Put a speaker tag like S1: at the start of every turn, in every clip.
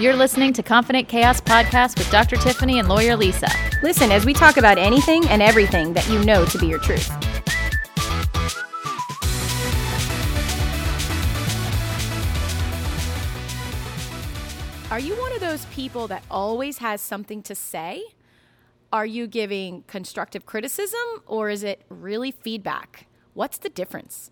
S1: You're listening to Confident Chaos Podcast with Dr. Tiffany and lawyer Lisa.
S2: Listen as we talk about anything and everything that you know to be your truth. Are you one of those people that always has something to say? Are you giving constructive criticism or is it really feedback? What's the difference?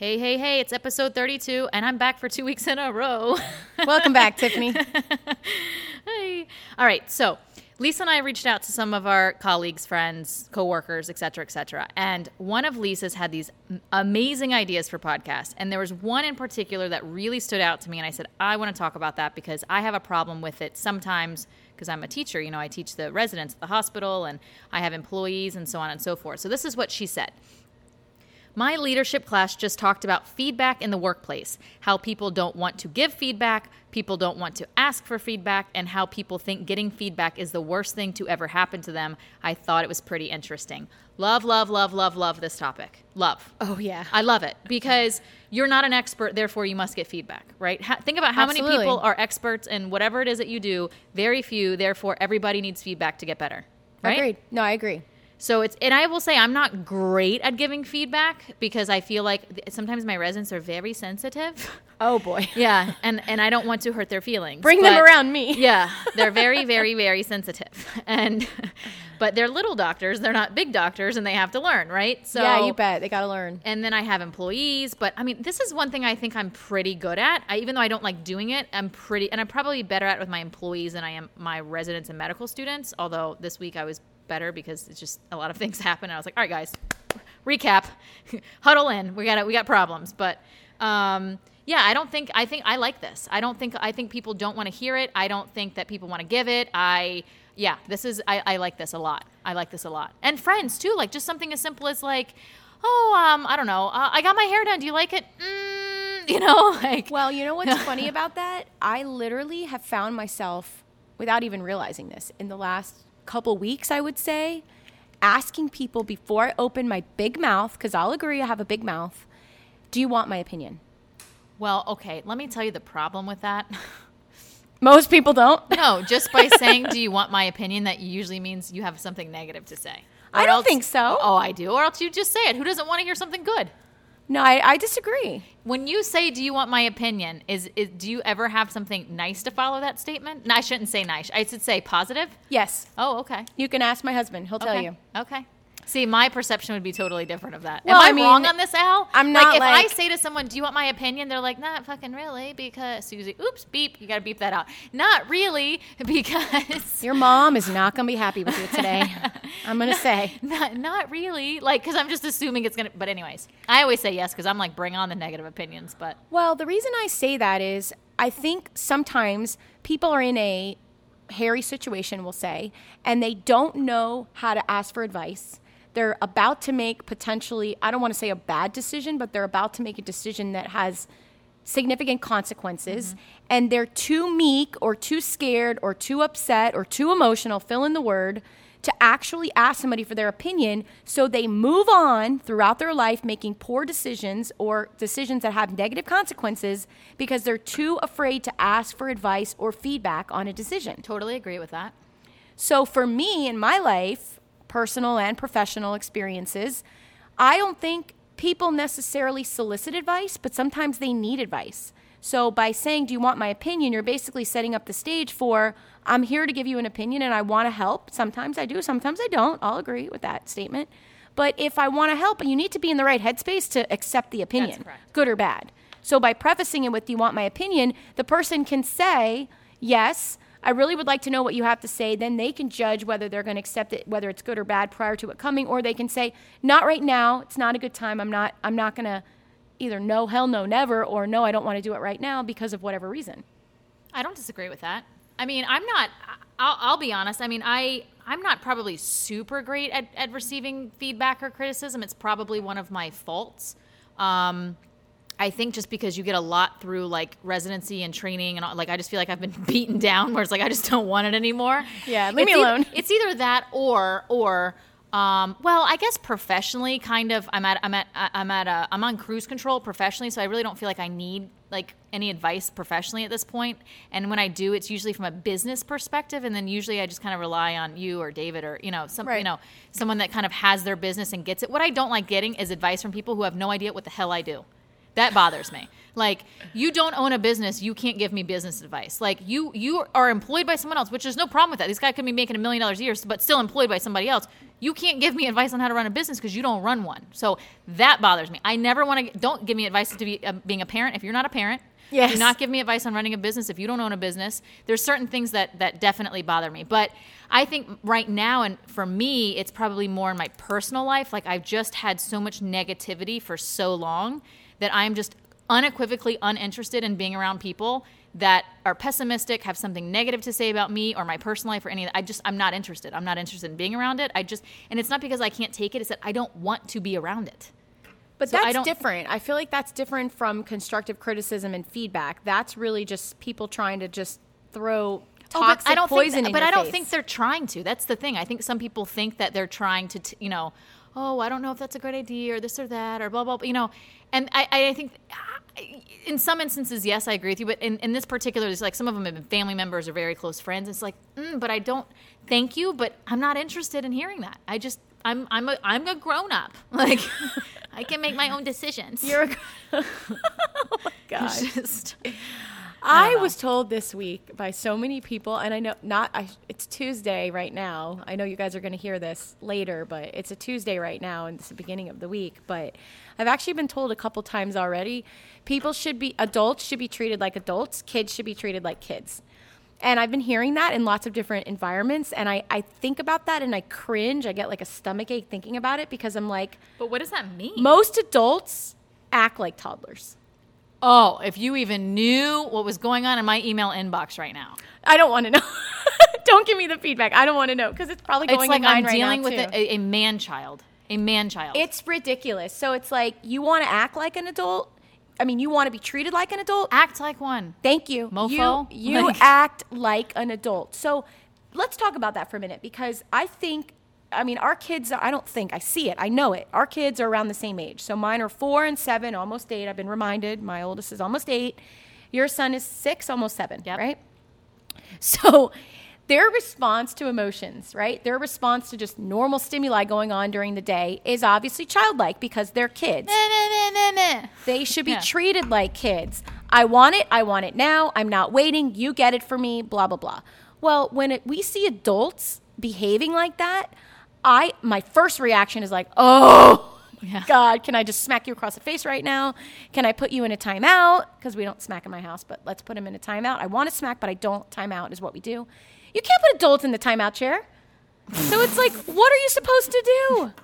S1: Hey, hey, hey, it's episode 32, and I'm back for two weeks in a row.
S2: Welcome back, Tiffany.
S1: hey. All right, so Lisa and I reached out to some of our colleagues, friends, coworkers, et cetera, et cetera. And one of Lisa's had these amazing ideas for podcasts. And there was one in particular that really stood out to me. And I said, I want to talk about that because I have a problem with it sometimes because I'm a teacher. You know, I teach the residents at the hospital and I have employees and so on and so forth. So this is what she said. My leadership class just talked about feedback in the workplace, how people don't want to give feedback, people don't want to ask for feedback, and how people think getting feedback is the worst thing to ever happen to them. I thought it was pretty interesting. Love, love, love, love, love this topic. Love.
S2: Oh, yeah.
S1: I love it because you're not an expert, therefore you must get feedback, right? Ha- think about how
S2: Absolutely.
S1: many people are experts in whatever it is that you do, very few, therefore everybody needs feedback to get better. Right?
S2: Agreed. No, I agree.
S1: So it's, and I will say I'm not great at giving feedback because I feel like sometimes my residents are very sensitive.
S2: Oh, boy.
S1: yeah, and and I don't want to hurt their feelings.
S2: Bring them around me.
S1: Yeah, they're very, very, very sensitive, and but they're little doctors. They're not big doctors, and they have to learn, right? So
S2: yeah, you bet. They got to learn.
S1: and then I have employees. But I mean, this is one thing I think I'm pretty good at. I, even though I don't like doing it, I'm pretty, and I'm probably better at it with my employees than I am my residents and medical students. Although this week I was better because it's just a lot of things happen. And I was like, all right, guys, recap, huddle in. We got it. We got problems, but. Um, yeah, I don't think I think I like this. I don't think I think people don't want to hear it. I don't think that people want to give it. I yeah, this is I, I like this a lot. I like this a lot. And friends too, like just something as simple as like, oh, um, I don't know, uh, I got my hair done. Do you like it? Mm, you know, like
S2: Well, you know what's funny about that? I literally have found myself, without even realizing this, in the last couple weeks, I would say, asking people before I open my big mouth, because I'll agree I have a big mouth, do you want my opinion?
S1: well, okay. Let me tell you the problem with that.
S2: Most people don't.
S1: no, just by saying, "Do you want my opinion?" That usually means you have something negative to say.
S2: I don't
S1: else-
S2: think so.
S1: Oh, I do. Or else you just say it. Who doesn't want to hear something good?
S2: No, I, I disagree.
S1: When you say, "Do you want my opinion?" Is, is do you ever have something nice to follow that statement? No, I shouldn't say nice. I should say positive.
S2: Yes.
S1: Oh, okay.
S2: You can ask my husband. He'll tell
S1: okay.
S2: you.
S1: Okay. See, my perception would be totally different of that.
S2: Well,
S1: Am I,
S2: I mean,
S1: wrong on this, Al?
S2: I'm
S1: like
S2: not
S1: if I say to someone, "Do you want my opinion?" They're like, "Not fucking really," because Susie. Oops, beep. You got to beep that out. Not really, because
S2: Your mom is not going to be happy with you today. I'm going to say.
S1: not not really. Like, because I'm just assuming it's gonna. But anyways, I always say yes because I'm like, bring on the negative opinions. But
S2: Well, the reason I say that is I think sometimes people are in a hairy situation, we'll say, and they don't know how to ask for advice. They're about to make potentially, I don't want to say a bad decision, but they're about to make a decision that has significant consequences, mm-hmm. and they're too meek or too scared or too upset or too emotional, fill in the word, to actually ask somebody for their opinion so they move on throughout their life making poor decisions or decisions that have negative consequences because they're too afraid to ask for advice or feedback on a decision.
S1: totally agree with that.
S2: So for me in my life, personal and professional experiences, I don't think people necessarily solicit advice, but sometimes they need advice. So by saying, "Do you want my opinion?" you're basically setting up the stage for I'm here to give you an opinion and I want to help. Sometimes I do, sometimes I don't. I'll agree with that statement. But if I want to help, you need to be in the right headspace to accept the opinion, good or bad. So by prefacing it with "Do you want my opinion?" the person can say, "Yes, I really would like to know what you have to say." Then they can judge whether they're going to accept it, whether it's good or bad, prior to it coming, or they can say, "Not right now. It's not a good time. I'm not. I'm not going to." Either no, hell no, never, or no, I don't want to do it right now because of whatever reason.
S1: I don't disagree with that. I mean, I'm not. I'll, I'll be honest. I mean, I I'm not probably super great at, at receiving feedback or criticism. It's probably one of my faults. Um, I think just because you get a lot through like residency and training and all, like I just feel like I've been beaten down where it's like I just don't want it anymore.
S2: Yeah, leave
S1: It's
S2: me alone.
S1: It's either that or or Um, well, I guess professionally, kind of. I'm at I'm at I'm at a I'm on cruise control professionally, so I really don't feel like I need like any advice professionally at this point. And when I do, it's usually from a business perspective, and then usually I just kind of rely on you or David or you know some you know someone that kind of has their business and gets it. What I don't like getting is advice from people who have no idea what the hell I do. That bothers me. Like you don't own a business, you can't give me business advice. Like you you are employed by someone else, which there's no problem with that. This guy could be making a million dollars a year, but still employed by somebody else. You can't give me advice on how to run a business because you don't run one. So that bothers me. I never want to. Don't give me advice to be uh, being a parent if you're not a parent.
S2: Yes.
S1: Do not give me advice on running a business if you don't own a business. There's certain things that that definitely bother me. But I think right now and for me it's probably more in my personal life like I've just had so much negativity for so long that I'm just unequivocally uninterested in being around people that are pessimistic, have something negative to say about me or my personal life or any of that. I just I'm not interested. I'm not interested in being around it. I just and it's not because I can't take it, it's that I don't want to be around it.
S2: But
S1: So
S2: that's
S1: don't-
S2: different. I feel like that's different from constructive criticism and feedback. That's really just people trying to just throw
S1: Oh,
S2: toxic
S1: but I don't
S2: poison
S1: think,
S2: in
S1: but I don't
S2: face.
S1: think they're trying to. That's the thing. I think some people think that they're trying to, t- you know, oh, I don't know if that's a great idea or this or that or blah blah. blah you know, and I, I think in some instances, yes, I agree with you. But in, in this particular, it's like some of them have been family members or very close friends. It's like, mm, but I don't. Thank you, but I'm not interested in hearing that. I just. I'm I'm a I'm a grown up. Like I can make my own decisions.
S2: You're a, oh my god.
S1: just
S2: I,
S1: know.
S2: was told this week by so many people, and I know not. I, it's Tuesday right now. I know you guys are going to hear this later, but it's a Tuesday right now, and it's the beginning of the week. But I've actually been told a couple times already. People should be adults should be treated like adults. Kids should be treated like kids. And I've been hearing that in lots of different environments, and I, I think about that and I cringe. I get like a stomach ache thinking about it because I'm like,
S1: But what does that mean?
S2: most adults act like toddlers.
S1: Oh, if you even knew what was going on in my email inbox right now.
S2: I don't want to know. don't give me the feedback. I don't want to know because it's probably going
S1: to be
S2: It's like
S1: I'm
S2: right
S1: dealing with a, a man child. A man child.
S2: It's ridiculous. So it's like you want to act like an adult. I mean, you want to be treated like an adult.
S1: Act like one.
S2: Thank you.
S1: Mofo?
S2: You, you
S1: Like-
S2: act like an adult. So let's talk about that for a minute because I think, I mean, our kids, I don't think, I see it, I know it. Our kids are around the same age. So mine are four and seven, almost eight. I've been reminded. My oldest is almost eight. Your son is six, almost seven,
S1: Yep.
S2: right? So their response to emotions, right? Their response to just normal stimuli going on during the day is obviously childlike because they're kids. They should be
S1: Yeah.
S2: treated like kids. I want it. I want it now. I'm not waiting. You get it for me. Blah blah blah. Well, when it, we see adults behaving like that, I my first reaction is like, oh.
S1: Yeah.
S2: God, can I just smack you across the face right now? Can I put you in a timeout? Because we don't smack in my house, but let's put him in a timeout. I want to smack, but I don't. Timeout is what we do. You can't put adults in the timeout chair. So it's like, what are you supposed to do?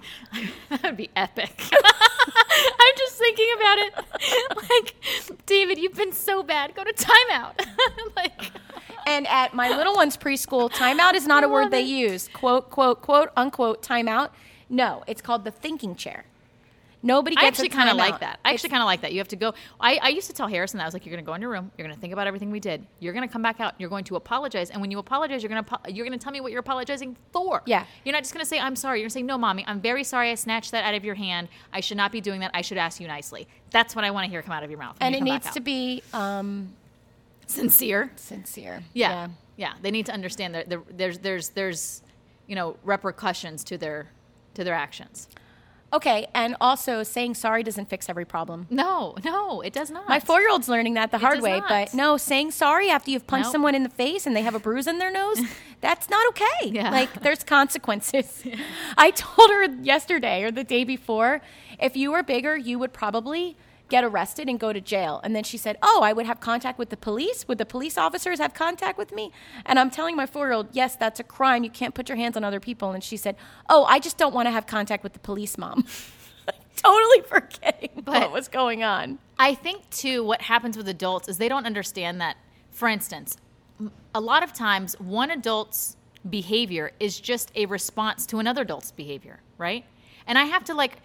S1: That would be epic. I'm just thinking about it. Like, David, you've been so bad. Go to timeout. like,
S2: And at my little one's preschool, timeout is not a word
S1: love
S2: they use. Quote, quote, quote, unquote, timeout. No, it's called the thinking chair. Nobody
S1: I actually kind of like that. I
S2: It's-
S1: actually kind of like that. You have to go. I, I used to tell Harrison that I was like, you're going to go in your room. You're going to think about everything we did. You're going to come back out. You're going to apologize. And when you apologize, you're going to you're going to tell me what you're apologizing for.
S2: Yeah.
S1: You're not just going to say I'm sorry. You're going to say no, mommy. I'm very sorry. I snatched that out of your hand. I should not be doing that. I should ask you nicely. That's what I want to hear come out of your mouth.
S2: and
S1: you
S2: it needs to be um,
S1: sincere.
S2: sincere.
S1: Yeah. yeah. They need to understand that there's there's there's you know repercussions to their to their actions.
S2: Okay, and also saying sorry doesn't fix every problem.
S1: No, no, it does not.
S2: My four year old's learning that the hard way,
S1: not.
S2: but no, saying sorry after you've punched
S1: Nope.
S2: someone in the face and they have a bruise in their nose, that's not okay.
S1: Yeah.
S2: Like, there's consequences. I told her yesterday or the day before, if you were bigger, you would probably get arrested and go to jail. And then she said, Oh, I would have contact with the police? Would the police officers have contact with me? And I'm telling my four year old, Yes, that's a crime. You can't put your hands on other people. And she said, Oh, I just don't want to have contact with the police, mom. totally forgetting
S1: But-
S2: what was going on.
S1: I think too what happens with adults is they don't understand that for instance, a lot of times one adult's behavior is just a response to another adult's behavior, right? And I have to like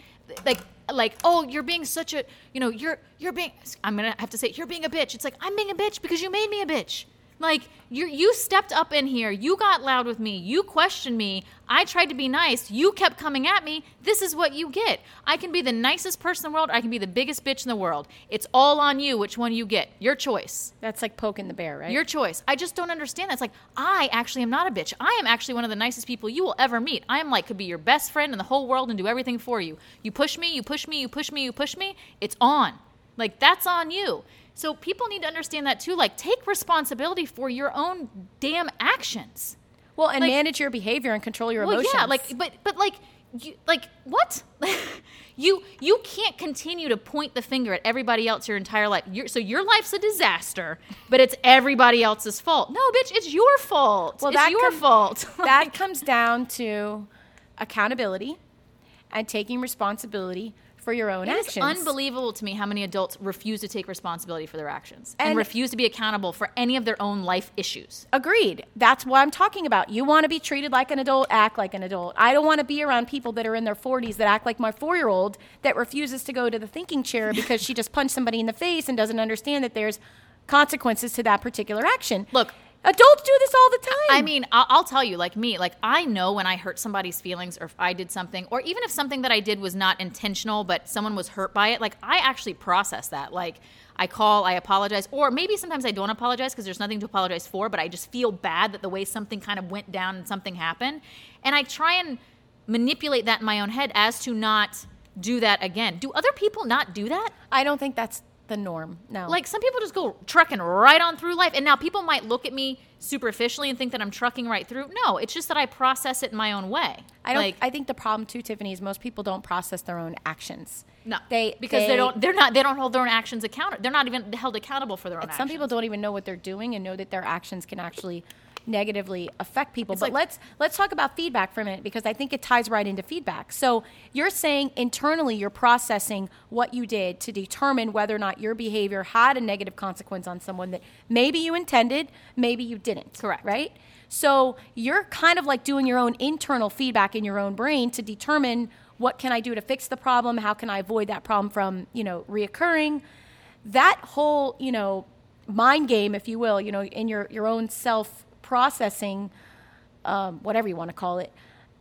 S1: like like oh you're being such a you know you're you're being I'm gonna have to say you're being a bitch. It's like i'm being a bitch because you made me a bitch Like you you stepped up in here, you got loud with me, you questioned me. I tried to be nice, you kept coming at me. This is what you get. I can be the nicest person in the world, or I can be the biggest bitch in the world. It's all on you which one you get. Your choice.
S2: That's like poking the bear, right?
S1: Your choice. I just don't understand that. It's like I actually am not a bitch. I am actually one of the nicest people you will ever meet. I am like could be your best friend in the whole world and do everything for you. You push me, you push me, you push me, you push me. It's on. Like that's on you. So people need to understand that too. Like take responsibility for your own damn actions.
S2: well, and
S1: like-
S2: manage your behavior and control your
S1: Well,
S2: emotions.
S1: yeah, like but but like you like what? you you can't continue to point the finger at everybody else your entire life. you so your life's a disaster, but it's everybody else's fault. No, bitch, it's your fault.
S2: Well,
S1: it's
S2: that
S1: your
S2: com-
S1: fault.
S2: that comes down to accountability and taking responsibility for your own
S1: It
S2: actions.
S1: It's unbelievable to me how many adults refuse to take responsibility for their actions and,
S2: And-
S1: refuse to be accountable for any of their own life issues.
S2: Agreed. That's what I'm talking about. You want to be treated like an adult, act like an adult. I don't want to be around people that are in their 40s that act like my four year old that refuses to go to the thinking chair because she just punched somebody in the face and doesn't understand that there's consequences to that particular action.
S1: Look,
S2: adults do this all the time.
S1: I mean, I'll, I'll tell you, like me, like I know when I hurt somebody's feelings or if I did something, or even if something that I did was not intentional, but someone was hurt by it, like I actually process that. Like I call, I apologize, or maybe sometimes I don't apologize because there's nothing to apologize for, but I just feel bad that the way something kind of went down and something happened. And I try and manipulate that in my own head as to not do that again. Do other people not do that?
S2: I don't think that's the norm. No.
S1: Like some people just go trucking right on through life. And now people might look at me superficially and think that I'm trucking right through. No, it's just that I process it in my own way.
S2: I don't.
S1: like
S2: I think the problem too, Tiffany, is most people don't process their own actions.
S1: no,
S2: they
S1: because they, don't they're not they don't hold their own actions accountable. They're not even held accountable for their own actions.
S2: Some
S1: actions.
S2: people don't even know what they're doing and know that their actions can actually negatively affect people. but
S1: like-
S2: let's let's talk about feedback for a minute because I think it ties right into feedback. So you're saying internally you're processing what you did to determine whether or not your behavior had a negative consequence on someone that maybe you intended, maybe you didn't.
S1: Correct.
S2: Right? So you're kind of like doing your own internal feedback in your own brain to determine what can I do to fix the problem? How can I avoid that problem from, you know, reoccurring? That whole, you know, mind game, if you will, you know, in your, your own self processing, um, whatever you want to call it,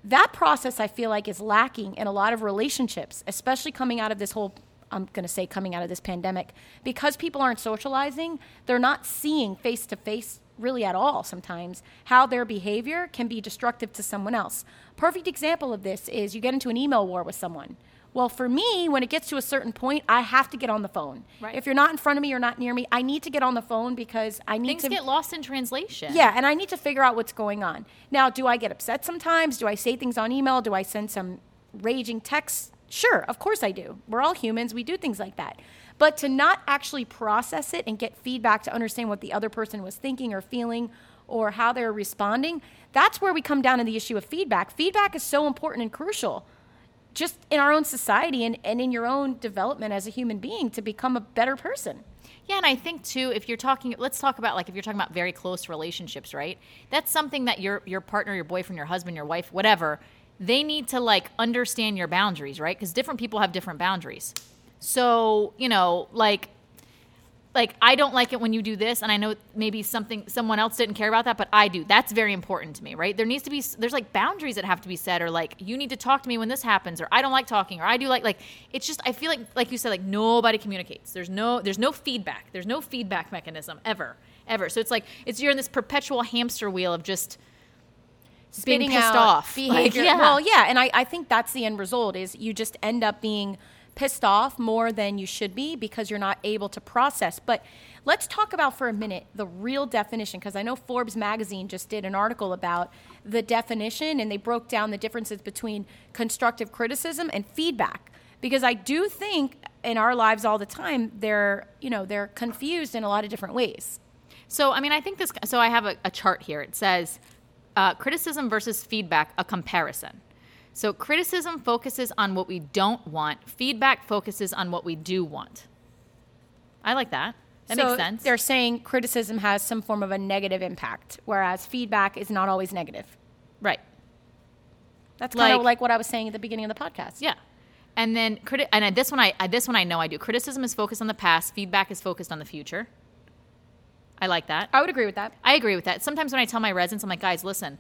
S2: that process I feel like is lacking in a lot of relationships, especially coming out of this whole, I'm going to say coming out of this pandemic, because people aren't socializing, they're not seeing face to face really at all sometimes how their behavior can be destructive to someone else. Perfect example of this is you get into an email war with someone. Well, for me, when it gets to a certain point, I have to get on the phone.
S1: Right.
S2: If you're not in front of me or not near me, I need to get on the phone because I need
S1: Things
S2: to
S1: get lost in translation.
S2: yeah, and I need to figure out what's going on. Now, do I get upset sometimes? Do I say things on email? Do I send some raging texts? Sure, of course I do. We're all humans, we do things like that. But to not actually process it and get feedback to understand what the other person was thinking or feeling or how they're responding, that's where we come down to the issue of feedback. Feedback is so important and crucial just in our own society and, and in your own development as a human being to become a better person.
S1: Yeah, and I think too, if you're talking, let's talk about like if you're talking about very close relationships, right? That's something that your your partner, your boyfriend, your husband, your wife, whatever, they need to like understand your boundaries, right? Because different people have different boundaries. So you know, like like I don't like it when you do this, and I know maybe something someone else didn't care about that, but I do. That's very important to me, right? There needs to be there's like boundaries that have to be set, or like you need to talk to me when this happens, or I don't like talking, or I do like like it's just I feel like like you said like nobody communicates. There's no there's no feedback. There's no feedback mechanism ever ever. So it's like it's you're in this perpetual hamster wheel of just being pissed
S2: out
S1: off.
S2: behavior.
S1: Like, yeah.
S2: Well, yeah, and I, I think that's the end result is you just end up being pissed off more than you should be because you're not able to process. But let's talk about for a minute the real definition because I know Forbes magazine just did an article about the definition and they broke down the differences between constructive criticism and feedback. Because I do think in our lives all the time they're, you know, they're confused in a lot of different ways.
S1: So, I mean, I think this. So, I have a, a chart here. It says uh, criticism versus feedback, a comparison. So, criticism focuses on what we don't want, feedback focuses on what we do want. I like that. That
S2: so
S1: makes sense.
S2: They're saying criticism has some form of a negative impact, whereas feedback is not always negative.
S1: right.
S2: That's kind of
S1: Like-
S2: like what I was saying at the beginning of the podcast.
S1: Yeah. And then, criti- and this one, I- this one I know I do. Criticism is focused on the past. Feedback is focused on the future. I like that.
S2: I would agree with that.
S1: I agree with that. Sometimes when I tell my residents, I'm like, guys, listen,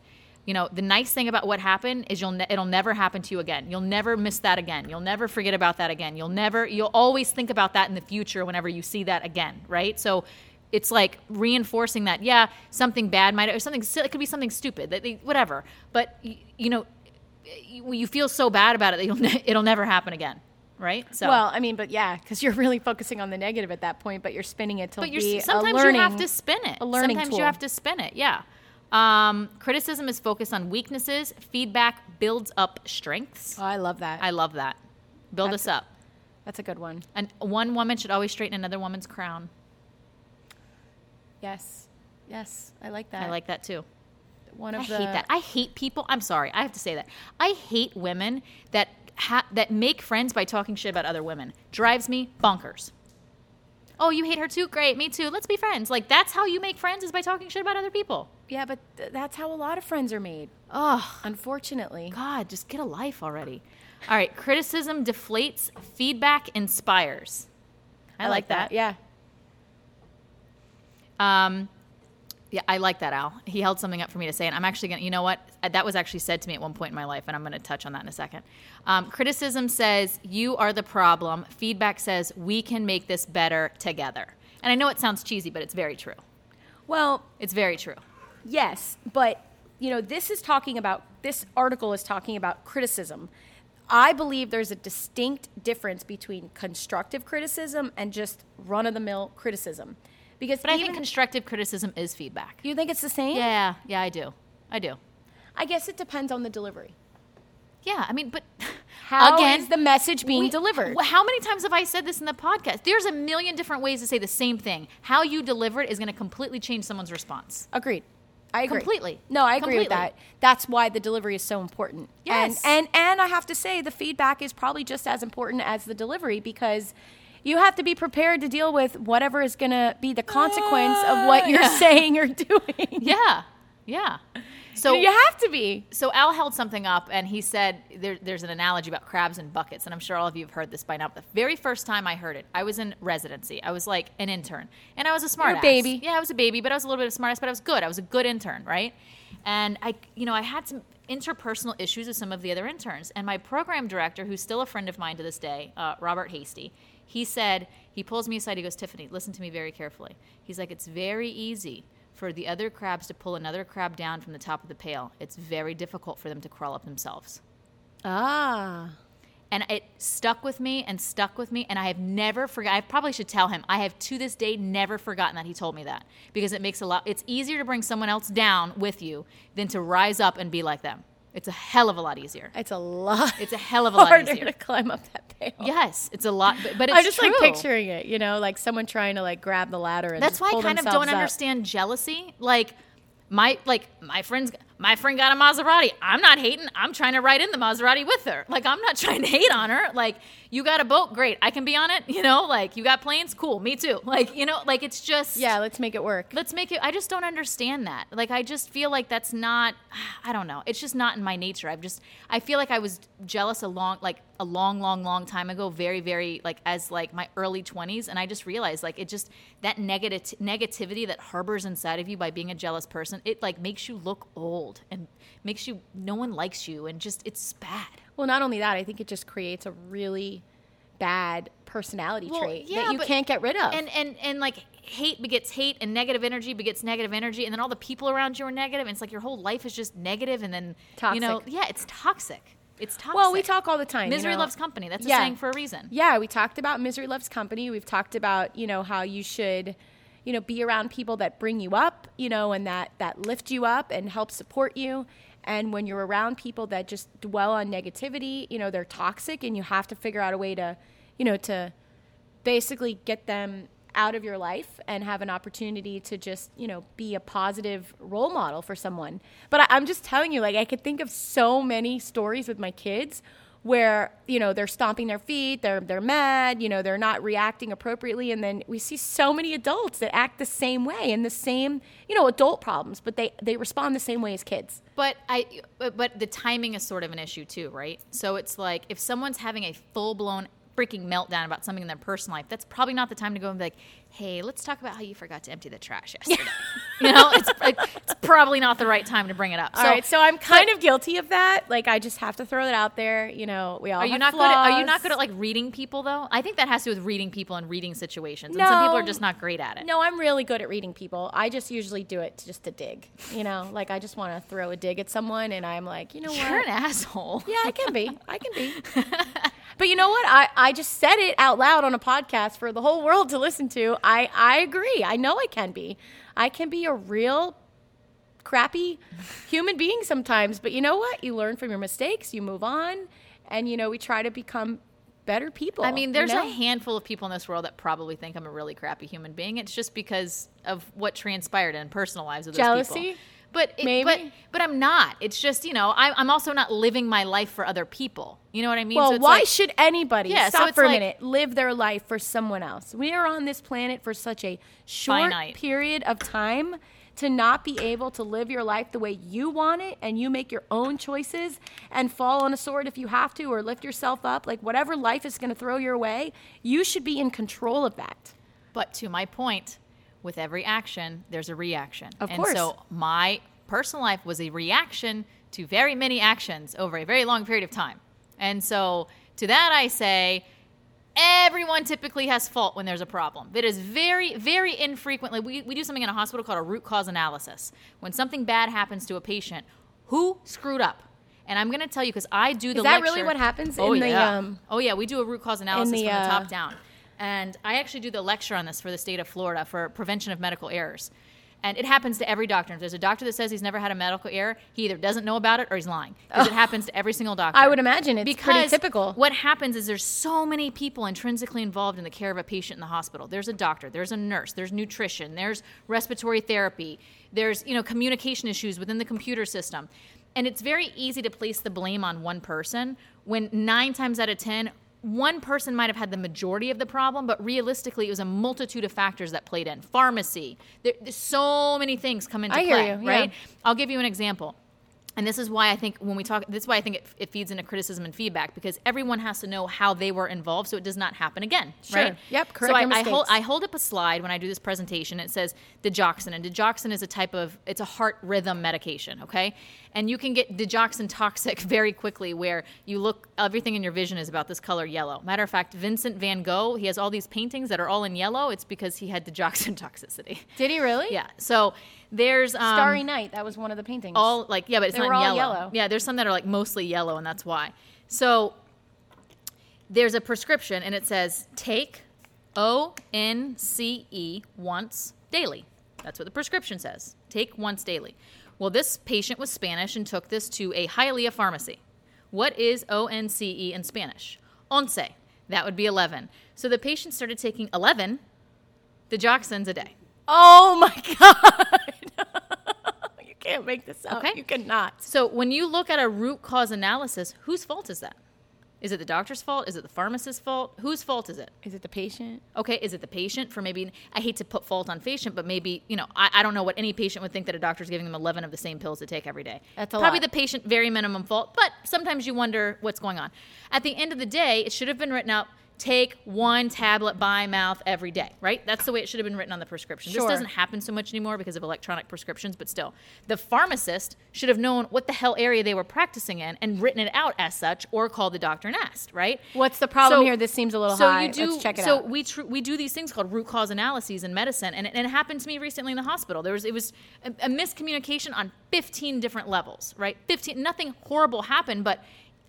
S1: you know, the nice thing about what happened is you'll ne- it'll never happen to you again. You'll never miss that again. You'll never forget about that again. You'll never you'll always think about that in the future whenever you see that again, right? So it's like reinforcing that yeah, something bad might or something it could be something stupid, that they, whatever. But y- you know, you, feel so bad about it that you'll ne- it'll never happen again, right? So
S2: Well, I mean, but yeah, because you're really focusing on the negative at that point, but you're spinning it to
S1: but
S2: be
S1: you're
S2: a
S1: sometimes
S2: learning.
S1: you have to spin it.
S2: a learning
S1: sometimes
S2: tool.
S1: you have to spin it. Yeah. Um, criticism is focused on weaknesses. Feedback builds up strengths.
S2: Oh, I love that.
S1: I love that. Build
S2: That's-
S1: us up.
S2: That's a good one.
S1: And one woman should always straighten another woman's crown.
S2: Yes. Yes, I like that.
S1: I like that too.
S2: one
S1: I
S2: of the.
S1: hate that. I hate people. I'm sorry. I have to say that. I hate women that ha- that make friends by talking shit about other women. Drives me bonkers. Oh, you hate her too? Great. Me too. Let's be friends. Like that's how you make friends is by talking shit about other people.
S2: Yeah, but th- that's how a lot of friends are made.
S1: Oh,
S2: Unfortunately.
S1: God, just get a life already. All right, criticism deflates, feedback inspires. I, like that.
S2: Yeah.
S1: Um, yeah, I like that, Al. He held something up for me to say, and I'm actually going to, you know what? Uh, That was actually said to me at one point in my life, and I'm going to touch on that in a second. Um, criticism says, you are the problem. Feedback says, we can make this better together. And I know it sounds cheesy, but it's very true.
S2: Well,
S1: It's very true.
S2: Yes, but you know, this is talking about this article is talking about criticism. I believe there's a distinct difference between constructive criticism and just run of the mill criticism. Because
S1: But I think constructive criticism is feedback.
S2: you think it's the same?
S1: Yeah, yeah, I do. I do.
S2: I guess it depends on the delivery.
S1: Yeah, I mean, but
S2: How is
S1: again,
S2: the message being
S1: we-
S2: delivered?
S1: How many times have I said this in the podcast? There's a million different ways to say the same thing. How you deliver it is going to completely change someone's response.
S2: Agreed. I agree.
S1: Completely.
S2: No, I agree with
S1: Completely.
S2: that. That's why the delivery is so important.
S1: Yes.
S2: And, and and I have to say the feedback is probably just as important as the delivery because you have to be prepared to deal with whatever is going to be the consequence of what you're
S1: yeah.
S2: saying or doing.
S1: Yeah, yeah. So
S2: you have to be.
S1: so Al held something up and he said there, there's an analogy about crabs and buckets, and I'm sure all of you have heard this by now. But the very first time I heard it, I was in residency. I was like an intern, and I was a smart
S2: a baby.
S1: Yeah, I was a baby, but I was a little bit of smart ass, but I was good. I was a good intern, right? And I, you know, I had some interpersonal issues with some of the other interns, and my program director, who's still a friend of mine to this day, uh, Robert Hasty, he said he pulls me aside. He goes, Tiffany, listen to me very carefully. He's like, it's very easy for the other crabs to pull another crab down from the top of the pail. It's very difficult for them to crawl up themselves.
S2: Ah.
S1: And it stuck with me and stuck with me. And I have never forgot. I probably should tell him. I have to this day never forgotten that he told me that because it makes a lot. It's easier to bring someone else down with you than to rise up and be like them. It's a hell of a lot easier.
S2: It's a lot.
S1: It's a hell of a lot easier.
S2: to climb up that pail.
S1: Yes, it's a lot, but, but it's
S2: I'm just
S1: true.
S2: like picturing it, you know, like someone trying to like grab the ladder and
S1: That's why I kind of don't
S2: up.
S1: understand jealousy. Like my like my friends my friend got a Maserati. I'm not hating. I'm trying to ride in the Maserati with her. Like I'm not trying to hate on her. Like you got a boat, great. I can be on it, you know? Like you got planes, cool. Me too. Like, you know, like it's just
S2: Yeah, let's make it work.
S1: Let's make it I just don't understand that. Like I just feel like that's not I don't know. It's just not in my nature. I've just I feel like I was jealous a long like a long long long time ago, very very like as like my early 20s and I just realized like it just that negative negativity that harbors inside of you by being a jealous person, it like makes you look old and makes you no one likes you and just it's bad.
S2: Well, not only that, I think it just creates a really bad personality
S1: Well,
S2: trait
S1: yeah,
S2: that you
S1: but-
S2: can't get rid of.
S1: And and and like hate begets hate and negative energy begets negative energy and then all the people around you are negative and it's like your whole life is just negative and then toxic. you know yeah it's toxic it's toxic
S2: well, we talk all the time. you
S1: misery
S2: know.
S1: loves company that's
S2: Yeah.
S1: a saying for a reason
S2: Yeah, we talked about misery loves company. We've talked about, you know, how you should, you know, be around people that bring you up, you know, and that that lift you up and help support you. And when you're around people that just dwell on negativity, you know, they're toxic and you have to figure out a way to, you know, to basically get them out of your life and have an opportunity to just, you know, be a positive role model for someone. But I, I'm just telling you, like, I could think of so many stories with my kids where, you know, they're stomping their feet, they're, they're mad, you know, they're not reacting appropriately. And then we see so many adults that act the same way and the same, you know, adult problems, but they, they respond the same way as kids.
S1: but i but the timing is sort of an issue too right so it's like if someone's having a full-blown freaking meltdown about something in their personal life, that's probably not the time to go and be like, "Hey, let's talk about how you forgot to empty the trash yesterday." you know, it's like, it's probably not the right time to bring it up.
S2: All right, so I'm kind of guilty of that. Like I just have to throw it out there. You know, we all
S1: Are you not good? At, are you not good at like reading people though? I think that has to do with reading people and reading situations. And some people are just not great at it.
S2: No, I'm really good at reading people. I just usually do it just to dig. You know, like I just want to throw a dig at someone, and I'm like, you know what?
S1: You're an asshole.
S2: Yeah, I can be. I can be. But you know what? I, I just said it out loud on a podcast for the whole world to listen to. I, I agree. I know I can be. I can be a real crappy human being sometimes. But you know what? You learn from your mistakes, you move on, and you know, we try to become better people.
S1: I mean,
S2: you
S1: there's
S2: know?
S1: a handful of people in this world that probably think I'm a really crappy human being. It's just because of what transpired in personal lives with those
S2: Jealousy?
S1: people. But it,
S2: Maybe?
S1: but but I'm not. It's just you know I, I'm also not living my life for other people. You know what I mean?
S2: Well,
S1: So
S2: why
S1: like-
S2: should anybody
S1: Yeah,
S2: stop
S1: it's
S2: for a
S1: like-
S2: minute, live their life for someone else? We are on this planet for such a short
S1: Finite.
S2: period of time to not be able to live your life the way you want it and you make your own choices and fall on a sword if you have to or lift yourself up, like whatever life is going to throw your way, you should be in control of that.
S1: But to my point, with every action, there's a reaction.
S2: Of
S1: and
S2: course.
S1: so my personal life was a reaction to very many actions over a very long period of time. And so to that I say, everyone typically has fault when there's a problem. It is very, very infrequently. We, we do something in a hospital called a root cause analysis. When something bad happens to a patient, who screwed up? And I'm going to tell you because I do the Is
S2: that
S1: lecture-
S2: really what happens
S1: oh,
S2: in the,
S1: yeah.
S2: um,
S1: oh yeah, we do a root cause analysis
S2: the,
S1: from the top
S2: uh,
S1: down. And I actually do the lecture on this for the state of Florida for prevention of medical errors. And it happens to every doctor. If there's a doctor that says he's never had a medical error, he either doesn't know about it or he's lying. Because it happens to every single doctor.
S2: I would imagine it's pretty typical.
S1: What happens is there's so many people intrinsically involved in the care of a patient in the hospital. There's a doctor, there's a nurse, there's nutrition, there's respiratory therapy, there's you know communication issues within the computer system. And it's very easy to place the blame on one person when nine times out of ten, one person might have had the majority of the problem, but realistically, it was a multitude of factors that played in. Pharmacy, there, there's so many things come into
S2: I hear
S1: play,
S2: you, yeah.
S1: right? I'll give you an example. And this is why I think when we talk, this is why I think it, it feeds into criticism and feedback because everyone has to know how they were involved so it does not happen again.
S2: Sure.
S1: Right?
S2: Yep, correct
S1: So I, I, hold. I hold up a slide when I do this presentation. It says digoxin, and digoxin is a type of it's a heart rhythm medication. Okay, and you can get digoxin toxic very quickly, where you look everything in your vision is about this color yellow. Matter of fact, Vincent Van Gogh he has all these paintings that are all in yellow. It's because he had digoxin toxicity.
S2: Did he really?
S1: Yeah. So there's um,
S2: Starry Night, that was one of the paintings.
S1: all like yeah, but it's
S2: They
S1: not yellow.
S2: yellow.
S1: Yeah, there's some that are like mostly yellow, and that's why. So there's a prescription, and it says take O N C E once daily. That's what the prescription says. Take once daily. Well, this patient was Spanish and took this to a Hialeah pharmacy. What is O N C E in Spanish? Once. That would be 11. So the patient started taking 11 digoxins a day.
S2: Oh my god! you can't make this up.
S1: Okay.
S2: You cannot.
S1: So when you look at a root cause analysis, whose fault is that? Is it the doctor's fault? Is it the pharmacist's fault? Whose fault is it?
S2: Is it the patient?
S1: Okay, is it the patient for maybe, I hate to put fault on patient, but maybe, you know, I, I don't know what any patient would think that a doctor's giving them 11 of the same pills to take every day.
S2: That's a
S1: Probably
S2: lot.
S1: the patient, very minimum fault, but sometimes you wonder what's going on. At the end of the day, it should have been written out, take one tablet by mouth every day, right? That's the way it should have been written on the prescription.
S2: Sure.
S1: This doesn't happen so much anymore because of electronic prescriptions, but still. The pharmacist should have known what the hell area they were practicing in and written it out as such or called the doctor and asked, right?
S2: What's the problem
S1: So-
S2: here? This seems a little
S1: so
S2: high.
S1: you do
S2: Let's check it
S1: so
S2: out.
S1: we tr- we do these things called root cause analyses in medicine and it, and it happened to me recently in the hospital there was it was a, a miscommunication on 15 different levels right 15 nothing horrible happened but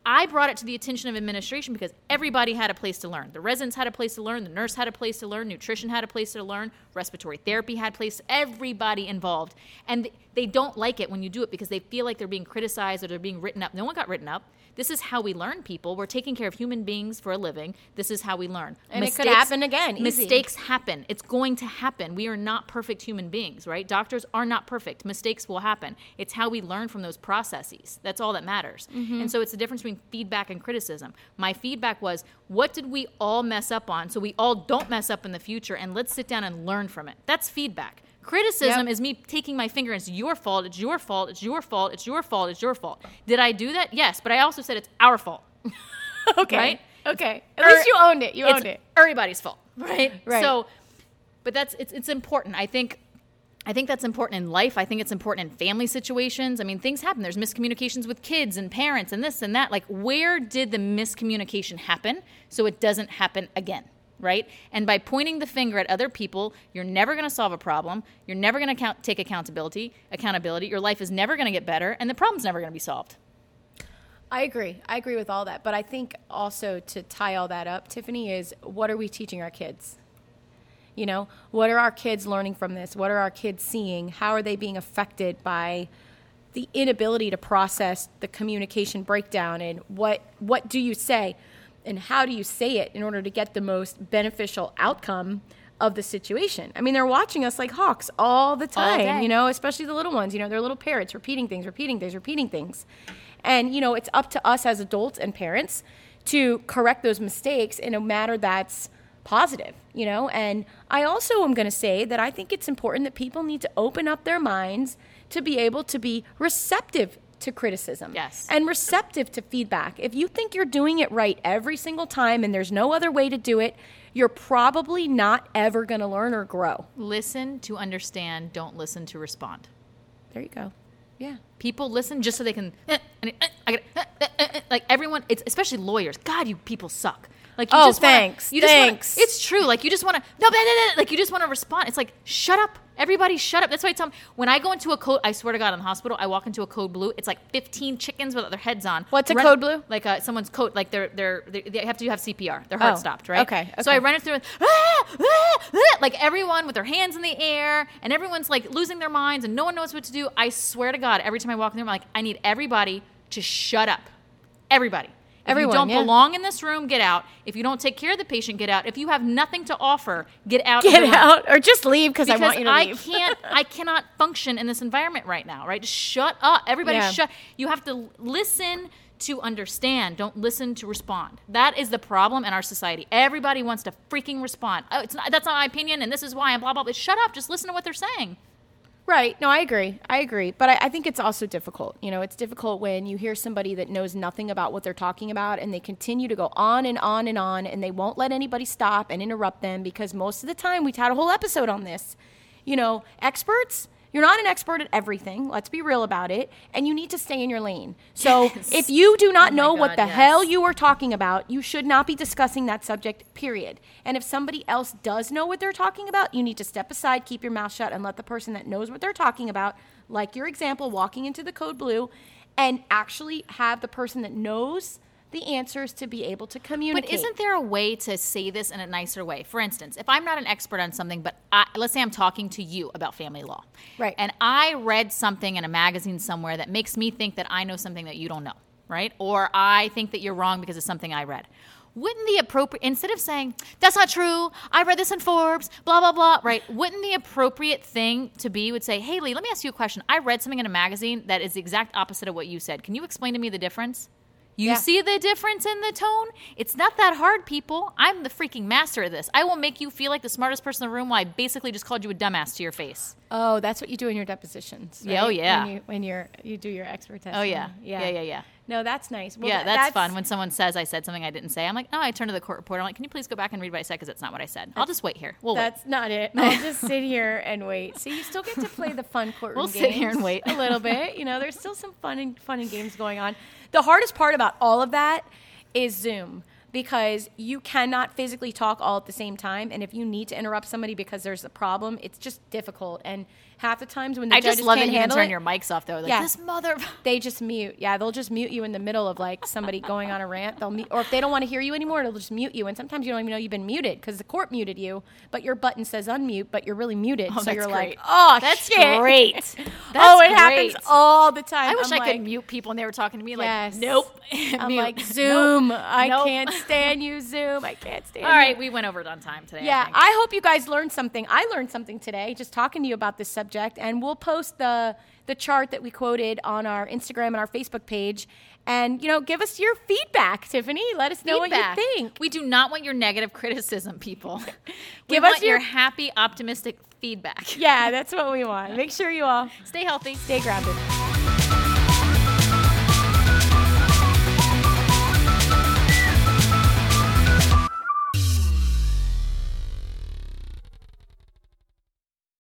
S1: I brought it to the attention of administration because everybody had a place to learn. The residents had a place to learn. The nurse had a place to learn. Nutrition had a place to learn. Respiratory therapy had a place. Everybody involved, and they don't like it when you do it because they feel like they're being criticized or they're being written up. No one got written up. This is how we learn people. We're taking care of human beings for a living. This is how we learn.
S2: And it could happen again, easy.
S1: Mistakes happen. It's going to happen. We are not perfect human beings, right? Doctors are not perfect. Mistakes will happen. It's how we learn from those processes. That's all that matters.
S2: Mm-hmm.
S1: And so it's the difference between feedback and criticism. My feedback was, what did we all mess up on so we all don't mess up in the future and let's sit down and learn from it. That's feedback. Criticism
S2: Yep.
S1: is me taking my finger and it's your fault, it's your fault, it's your fault, it's your fault, it's your fault. Did I do that? Yes, but I also said it's our fault
S2: okay.
S1: right?
S2: Okay. At
S1: Er-
S2: least you owned it. You owned it.
S1: everybody's fault, right?
S2: Right.
S1: So, but that's it's it's important. I think. I think that's important in life. I think it's important in family situations. I mean, things happen. There's miscommunications with kids and parents and this and that. Like, where did the miscommunication happen so it doesn't happen again? Right? And by pointing the finger at other people, you're never going to solve a problem. You're never going to take accountability. Accountability. Your life is never going to get better, and the problem's never going to be solved.
S2: I agree. I agree with all that. But I think also to tie all that up, Tiffany, is what are we teaching our kids? You know, what are our kids learning from this? What are our kids seeing? How are they being affected by the inability to process the communication breakdown? And what what do you say? And how do you say it in order to get the most beneficial outcome of the situation? I mean, they're watching us like hawks all the time,
S1: day.
S2: you know, especially the little ones. You know, they're little parrots repeating things, repeating things, repeating things. And, you know, it's up to us as adults and parents to correct those mistakes in a manner that's positive, you know? And I also am going to say that I think it's important that people need to open up their minds to be able to be receptive to criticism
S1: Yes.
S2: and receptive to feedback. If you think you're doing it right every single time and there's no other way to do it, you're probably not ever going to learn or grow.
S1: Listen to understand. Don't listen to respond.
S2: There you go. Yeah.
S1: People listen just so they can. eh, eh, eh, eh, eh, eh, eh. Like everyone, it's especially lawyers. God, you people suck. Like you
S2: Oh,
S1: just wanna-
S2: thanks,
S1: you just wanna-
S2: thanks.
S1: it's true. Like you just want to no, blah, blah, blah, like you just want to respond. It's like shut up, everybody, shut up. That's why I tell 'em, when I go into a code. I swear to God, in the hospital, I walk into a code blue. It's like fifteen chickens with their heads on.
S2: What's a
S1: Run-
S2: code blue?
S1: Like uh, someone's coat. Like they're, they're they they have to have CPR. Their heart
S2: Oh,
S1: stopped. Right.
S2: okay,
S1: So. I run it through. and, "Ah, ah, ah," like everyone with their hands in the air, and everyone's like losing their minds, and no one knows what to do. I swear to God, every time I walk in the room, I'm like, I need everybody to shut up. Everybody. If you don't
S2: yeah.
S1: belong in this room, get out. If you don't take care of the patient, get out. If you have nothing to offer, get out.
S2: Get out or just leave because I want you to
S1: I
S2: leave.
S1: can't, I cannot function in this environment right now. Right? Just shut up, everybody.
S2: Yeah.
S1: Shut. You have to listen to understand. Don't listen to respond. That is the problem in our society. Everybody wants to freaking respond. Oh, it's not. That's not my opinion, and this is why. And blah blah blah. Shut up. Just listen to what they're saying.
S2: Right. No, I agree. I agree. But I, I think it's also difficult. You know, it's difficult when you hear somebody that knows nothing about what they're talking about and they continue to go on and on and on and they won't let anybody stop and interrupt them because most of the time, we've had a whole episode on this. You know, experts, you're not an expert at everything. Let's be real about it. And you need to stay in your lane. So
S1: Yes.
S2: if you do not
S1: Oh
S2: know what the
S1: yes.
S2: hell you are talking about, you should not be discussing that subject, period. And if somebody else does know what they're talking about, you need to step aside, keep your mouth shut, and let the person that knows what they're talking about, like your example, walking into the code blue, and actually have the person that knows the answers to be able to communicate.
S1: But isn't there a way to say this in a nicer way? For instance, if I'm not an expert on something, but I, let's say I'm talking to you about family law,
S2: Right.
S1: And I read something in a magazine somewhere that makes me think that I know something that you don't know, right? Or I think that you're wrong because of something I read. Wouldn't the appropriate instead of saying that's not true, I read this in Forbes, blah blah blah, right? Wouldn't the appropriate thing to be would say, "Hey Lee, let me ask you a question. I read something in a magazine that is the exact opposite of what you said. Can you explain to me the difference?" You
S2: Yeah.
S1: see the difference in the tone? It's not that hard, people. I'm the freaking master of this. I will make you feel like the smartest person in the room while I basically just called you a dumbass to your face.
S2: Oh, that's what you do in your depositions.
S1: Yeah, oh, yeah.
S2: When you when you're you do your expert.
S1: Oh yeah. Yeah, yeah, yeah.
S2: No, that's nice. Well,
S1: yeah,
S2: tha-
S1: that's, fun. When someone says I said something I didn't say, I'm like, oh, I turn to the court reporter. I'm like, can you please go back and read what I said because it's not what I said. I'll just wait here. We'll wait.
S2: That's not it. I'll just sit here and wait. So you still get to play the fun courtroom
S1: We'll sit here and wait.
S2: a little bit. You know, there's still some fun and fun and games going on. The hardest part about all of that is Zoom because you cannot physically talk all at the same time. And if you need to interrupt somebody because there's a problem, it's just difficult. And half the times when the
S1: I just love that you can turn
S2: it,
S1: your mics off though. Like
S2: Yeah.
S1: this mother.
S2: they just mute. Yeah, they'll just mute you in the middle of like somebody going on a rant. They'll mute, or if they don't want to hear you anymore, they'll just mute you. And sometimes you don't even know you've been muted because the court muted you, but your button says unmute, but you're really muted.
S1: Oh,
S2: so you're
S1: great.
S2: like, oh,
S1: That's
S2: shit.
S1: great.
S2: oh,
S1: That's
S2: it happens all the time.
S1: I wish
S2: I'm
S1: I
S2: like,
S1: could mute people and they were talking to me like,
S2: Yes.
S1: nope.
S2: I'm
S1: Mute.
S2: like
S1: Nope.
S2: Zoom. I
S1: Nope.
S2: can't stand you, Zoom. I can't stand.
S1: All
S2: you.
S1: right, we went over it on time today.
S2: Yeah,
S1: I think.
S2: I hope you guys learned something. I learned something today just talking to you about this subject, and we'll post the the chart that we quoted on our Instagram and our Facebook page. And you know, give us your feedback, Tiffany. Let us know
S1: feedback.
S2: what you think.
S1: We do not want your negative criticism, people. we
S2: Give us
S1: want your
S2: your-
S1: happy, optimistic feedback.
S2: Yeah, that's what we want. Make sure you all
S1: Stay healthy.
S2: stay grounded.